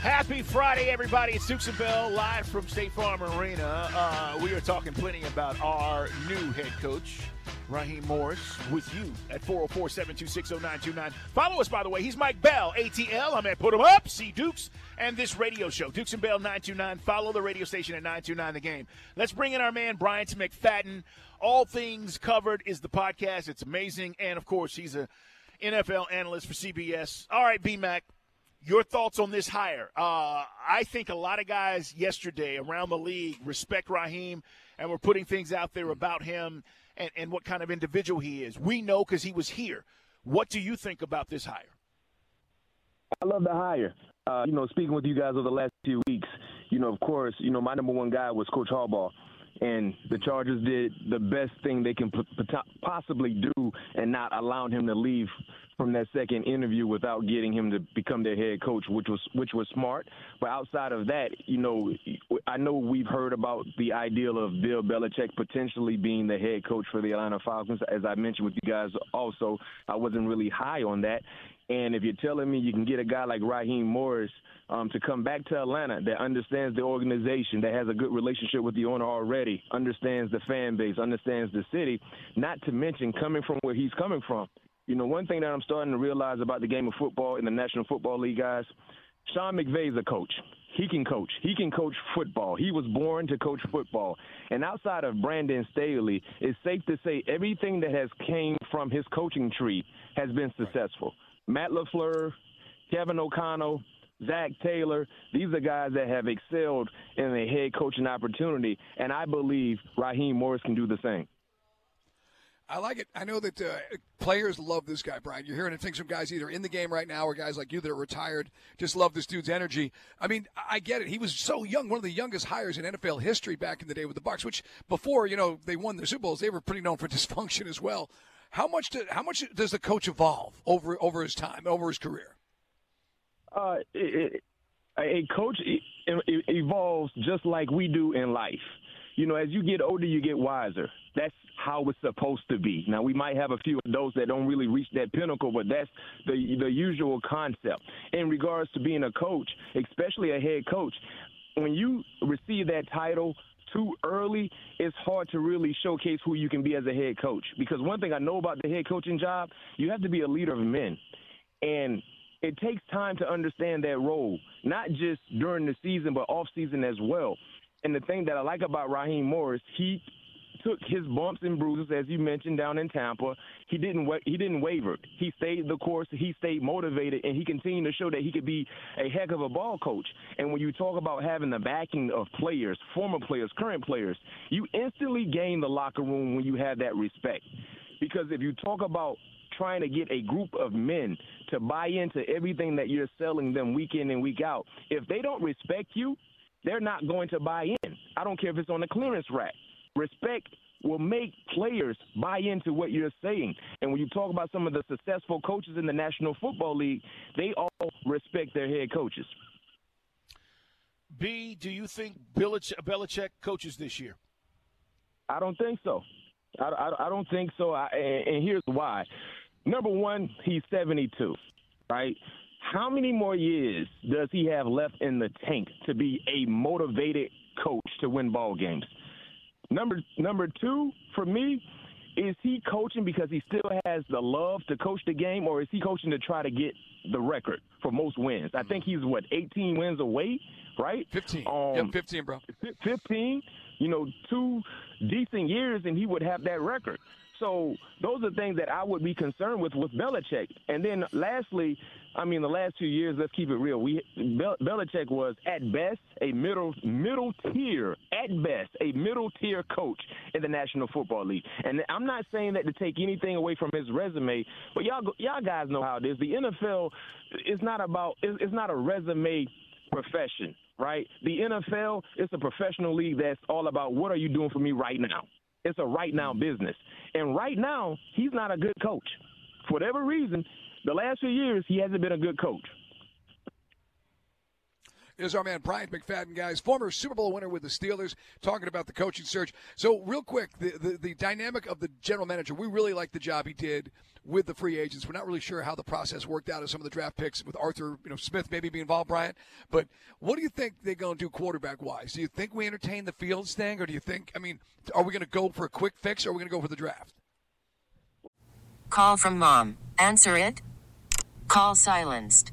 Happy Friday, everybody. It's Dukes and Bell live from State Farm Arena. Uh, we are talking plenty about our new head coach, Raheem Morris, with you at 404 726 0929. Follow us, by the way. He's Mike Bell, ATL. I'm at Put Him Up, see Dukes, and this radio show, Dukes and Bell 929. Follow the radio station at 929 The Game. Let's bring in our man, Bryant McFadden. All Things Covered is the podcast. It's amazing. And, of course, he's a NFL analyst for CBS. All right, B Mac your thoughts on this hire? Uh, I think a lot of guys yesterday around the league respect Raheem and we're putting things out there about him and, and what kind of individual he is. We know because he was here. What do you think about this hire? I love the hire. Uh, you know, speaking with you guys over the last few weeks, you know, of course, you know, my number one guy was Coach Harbaugh and the Chargers did the best thing they can possibly do and not allowing him to leave from that second interview without getting him to become their head coach, which was which was smart. But outside of that, you know, I know we've heard about the ideal of Bill Belichick potentially being the head coach for the Atlanta Falcons. As I mentioned with you guys, also, I wasn't really high on that. And if you're telling me you can get a guy like Raheem Morris um, to come back to Atlanta that understands the organization, that has a good relationship with the owner already, understands the fan base, understands the city, not to mention coming from where he's coming from, you know, one thing that I'm starting to realize about the game of football in the National Football League, guys, Sean McVay's a coach. He can coach. He can coach football. He was born to coach football. And outside of Brandon Staley, it's safe to say everything that has came from his coaching tree has been successful. Matt LaFleur, Kevin O'Connell, Zac Taylor, these are guys that have excelled in a head coaching opportunity, and I believe Raheem Morris can do the same. I like it. I know that uh, players love this guy, Bryant. You're hearing it. Think some guys either in the game right now or guys like you that are retired just love this dude's energy. I mean, I get it. He was so young, one of the youngest hires in NFL history back in the day with the Bucs. Which before you know they won the Super Bowls, they were pretty known for dysfunction as well. How much? Do, how much does the coach evolve over over his time, over his career? Uh, it, a coach evolves just like we do in life. You know, as you get older, you get wiser. That's how it's supposed to be. Now we might have a few of those that don't really reach that pinnacle, but that's the the usual concept. In regards to being a coach, especially a head coach, when you receive that title too early, it's hard to really showcase who you can be as a head coach. Because one thing I know about the head coaching job, you have to be a leader of men. And it takes time to understand that role, not just during the season, but off season as well. And the thing that I like about Raheem Morris, he took his bumps and bruises, as you mentioned, down in Tampa. He didn't wa- he didn't waver. He stayed the course. He stayed motivated, and he continued to show that he could be a heck of a ball coach. And when you talk about having the backing of players, former players, current players, you instantly gain the locker room when you have that respect. Because if you talk about trying to get a group of men to buy into everything that you're selling them week in and week out, if they don't respect you, they're not going to buy in. I don't care if it's on the clearance rack. Respect will make players buy into what you're saying. And when you talk about some of the successful coaches in the National Football League, they all respect their head coaches. B, do you think Belichick coaches this year? I don't think so. I, I, I don't think so. I, and, and here's why. Number one, he's 72, right? how many more years does he have left in the tank to be a motivated coach to win ball games? Number number two for me is he coaching because he still has the love to coach the game, or is he coaching to try to get the record for most wins? I think he's what 18 wins away, right? 15. Um, yep, 15, bro. 15. You know, two decent years, and he would have that record. So those are things that I would be concerned with with Belichick. And then lastly, I mean, the last two years, let's keep it real. We Bel- Belichick was at best a middle middle tier, at best a middle tier coach in the National Football League. And I'm not saying that to take anything away from his resume, but y'all y'all guys know how it is. The NFL is not about it's not a resume profession, right? The NFL is a professional league that's all about what are you doing for me right now. It's a right now mm-hmm. business. And right now, he's not a good coach. For whatever reason, the last few years, he hasn't been a good coach. Is our man Bryant McFadden, guys, former Super Bowl winner with the Steelers, talking about the coaching search. So, real quick, the, the, the dynamic of the general manager, we really like the job he did with the free agents. We're not really sure how the process worked out of some of the draft picks with Arthur, you know, Smith maybe being involved, Bryant. But what do you think they're going to do quarterback wise? Do you think we entertain the Fields thing, or do you think, I mean, are we going to go for a quick fix, or are we going to go for the draft? Call from mom. Answer it. Call silenced.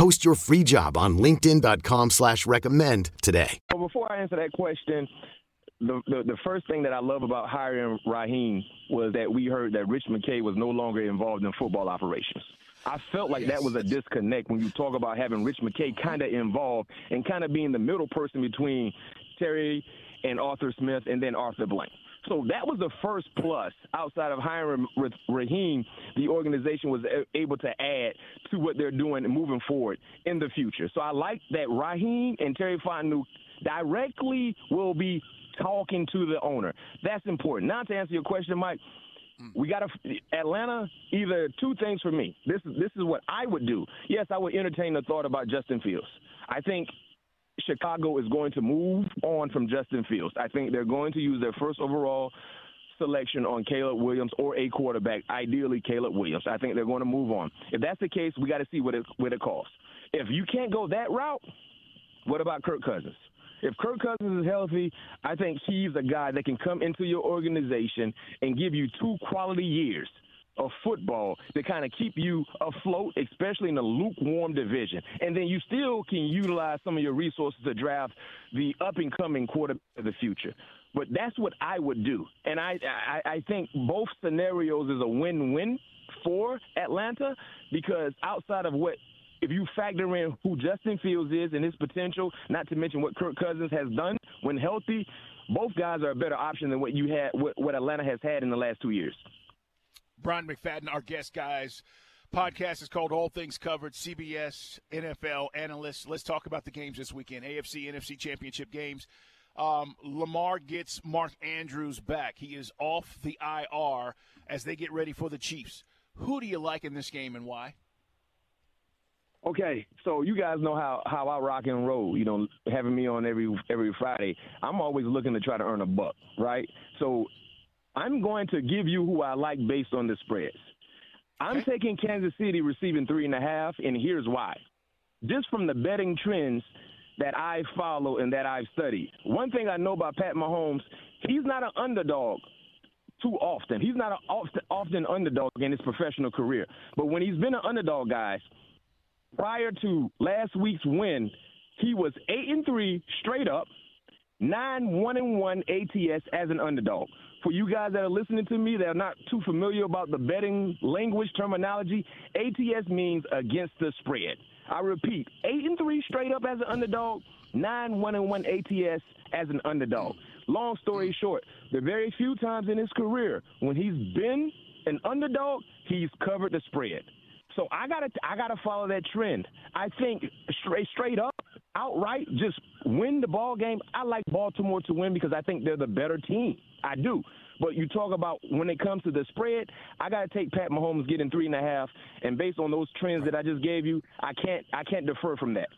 Post your free job on LinkedIn.com slash recommend today. Well, before I answer that question, the, the, the first thing that I love about hiring Raheem was that we heard that Rich McKay was no longer involved in football operations. I felt like that was a disconnect when you talk about having Rich McKay kind of involved and kind of being the middle person between Terry and Arthur Smith and then Arthur Blank. So that was the first plus outside of hiring Raheem. The organization was able to add to what they're doing moving forward in the future. So I like that Raheem and Terry Fontenot directly will be talking to the owner. That's important. Now to answer your question, Mike, we got to Atlanta. Either two things for me. This is this is what I would do. Yes, I would entertain the thought about Justin Fields. I think Chicago is going to move on from Justin Fields. I think they're going to use their first overall selection on Caleb Williams or a quarterback, ideally Caleb Williams. I think they're going to move on. If that's the case, we got to see what it what it costs. If you can't go that route, what about Kirk Cousins? If Kirk Cousins is healthy, I think he's a guy that can come into your organization and give you two quality years of football to kind of keep you afloat, especially in a lukewarm division. And then you still can utilize some of your resources to draft the up and coming quarterback of the future. But that's what I would do. And I, I, I think both scenarios is a win win for Atlanta because outside of what if you factor in who Justin Fields is and his potential, not to mention what Kirk Cousins has done when healthy, both guys are a better option than what you had, what, what Atlanta has had in the last two years. Bryant McFadden, our guest, guys. Podcast is called All Things Covered, CBS, NFL analysts. Let's talk about the games this weekend AFC, NFC championship games. Um, Lamar gets Mark Andrews back. He is off the IR as they get ready for the Chiefs. Who do you like in this game and why? Okay, so you guys know how how I rock and roll. You know, having me on every every Friday. I'm always looking to try to earn a buck, right? So I'm going to give you who I like based on the spreads. I'm okay. taking Kansas City receiving three and a half, and here's why. Just from the betting trends that I follow and that I've studied. One thing I know about Pat Mahomes, he's not an underdog too often. He's not an often, often underdog in his professional career. But when he's been an underdog, guys, prior to last week's win, he was eight and three straight up, nine one and one ATS as an underdog. For you guys that are listening to me that are not too familiar about the betting language terminology, ATS means against the spread. I repeat, eight and three straight up as an underdog, nine one and one ATS as an underdog. Long story short, the very few times in his career when he's been an underdog, he's covered the spread. So I gotta I gotta follow that trend. I think straight straight up, outright, just win the ball game. I like Baltimore to win because I think they're the better team. I do. But you talk about when it comes to the spread, I got to take Pat Mahomes getting three and a half, and based on those trends that I just gave you, I can't I can't defer from that.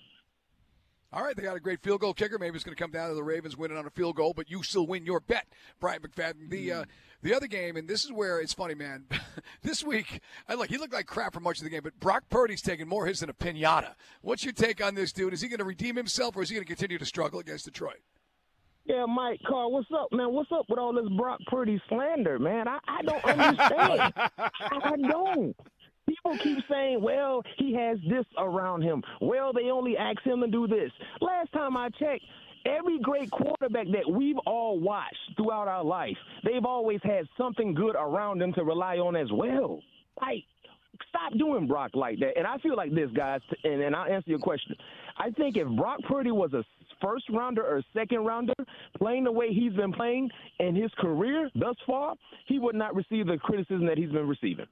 All right, they got a great field goal kicker. Maybe it's going to come down to the Ravens winning on a field goal, but you still win your bet, Bryant McFadden. The uh, the other game, and this is where it's funny, man. this week, I look, he looked like crap for much of the game, but Brock Purdy's taking more hits than a pinata. What's your take on this dude? Is he going to redeem himself, or is he going to continue to struggle against Detroit? Yeah, Mike Carr, what's up, man? What's up with all this Brock Purdy slander, man? I, I don't understand. I don't. People keep saying, well, he has this around him. Well, they only ask him to do this. Last time I checked, every great quarterback that we've all watched throughout our life, they've always had something good around them to rely on as well. Like, stop doing Brock like that. And I feel like this, guys, and, and I'll answer your question. I think if Brock Purdy was a first rounder or second rounder playing the way he's been playing in his career thus far, he would not receive the criticism that he's been receiving.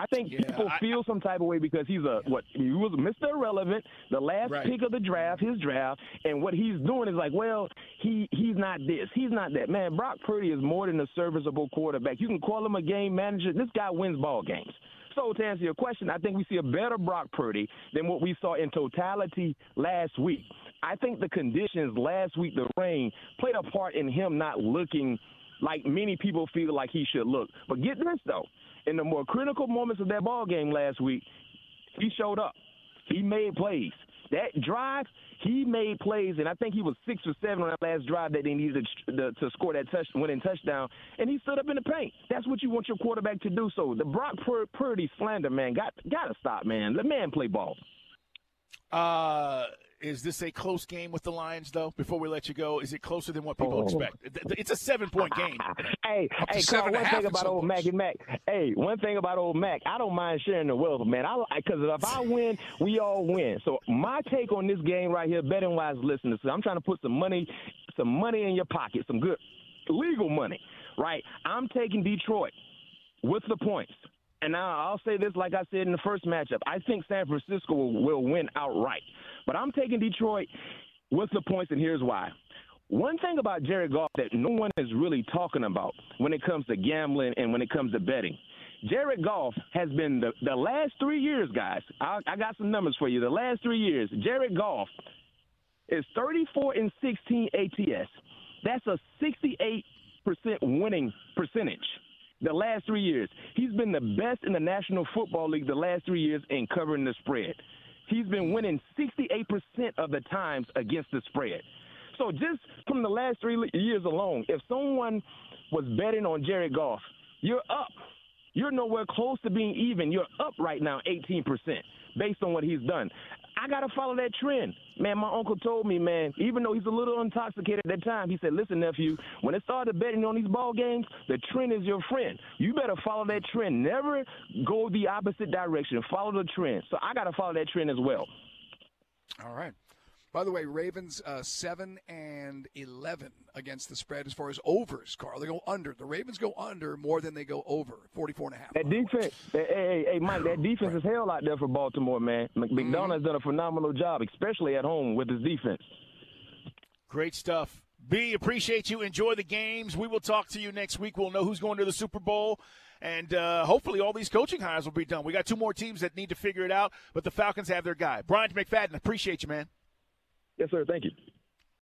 I think yeah, people I, feel some type of way because he's a what he was Mr. Irrelevant, the last right. pick of the draft, his draft, and what he's doing is like, well, he he's not this, he's not that. Man, Brock Purdy is more than a serviceable quarterback. You can call him a game manager. This guy wins ball games. So to answer your question, I think we see a better Brock Purdy than what we saw in totality last week. I think the conditions last week, the rain, played a part in him not looking like many people feel like he should look. But get this though, in the more critical moments of that ball game last week, he showed up. He made plays. That drive, he made plays, and I think he was six or seven on that last drive that they needed to, to score that touch, winning touchdown. And he stood up in the paint. That's what you want your quarterback to do. So the Brock Purdy slander, man, got got to stop, man. Let man play ball. Uh is this a close game with the Lions, though? Before we let you go, is it closer than what people oh. expect? It's a seven-point game. hey, hey, Carl, one thing about old Mac and Mac. Hey, one thing about old Mac, I don't mind sharing the wealth, man. I because if I win, we all win. So my take on this game right here, betting wise, listeners, I'm trying to put some money, some money in your pocket, some good legal money, right? I'm taking Detroit with the points. And now I'll say this, like I said in the first matchup, I think San Francisco will, will win outright. But I'm taking Detroit with the points, and here's why. One thing about Jared Goff that no one is really talking about when it comes to gambling and when it comes to betting. Jared Goff has been the, the last three years, guys. I, I got some numbers for you. The last three years, Jared Goff is 34 and 16 ATS. That's a 68% winning percentage the last three years. He's been the best in the National Football League the last three years in covering the spread. He's been winning 68% of the times against the spread. So just from the last three years alone, if someone was betting on Jared Goff, you're up. You're nowhere close to being even. You're up right now 18% based on what he's done. I got to follow that trend. Man, my uncle told me, man, even though he's a little intoxicated at that time, he said, listen, nephew, when it started betting on these ball games, the trend is your friend. You better follow that trend. Never go the opposite direction. Follow the trend. So I got to follow that trend as well. All right. By the way, Ravens uh, seven and eleven against the spread as far as overs. Carl, they go under. The Ravens go under more than they go over. 44 and a half. That defense, hey, hey, hey Mike, that defense right. is hell out there for Baltimore, man. Macdonald's mm-hmm. done a phenomenal job, especially at home with his defense. Great stuff. B, appreciate you. Enjoy the games. We will talk to you next week. We'll know who's going to the Super Bowl. And uh, hopefully, all these coaching hires will be done. We got two more teams that need to figure it out, but the Falcons have their guy. Bryant McFadden, appreciate you, man. Yes, sir. Thank you.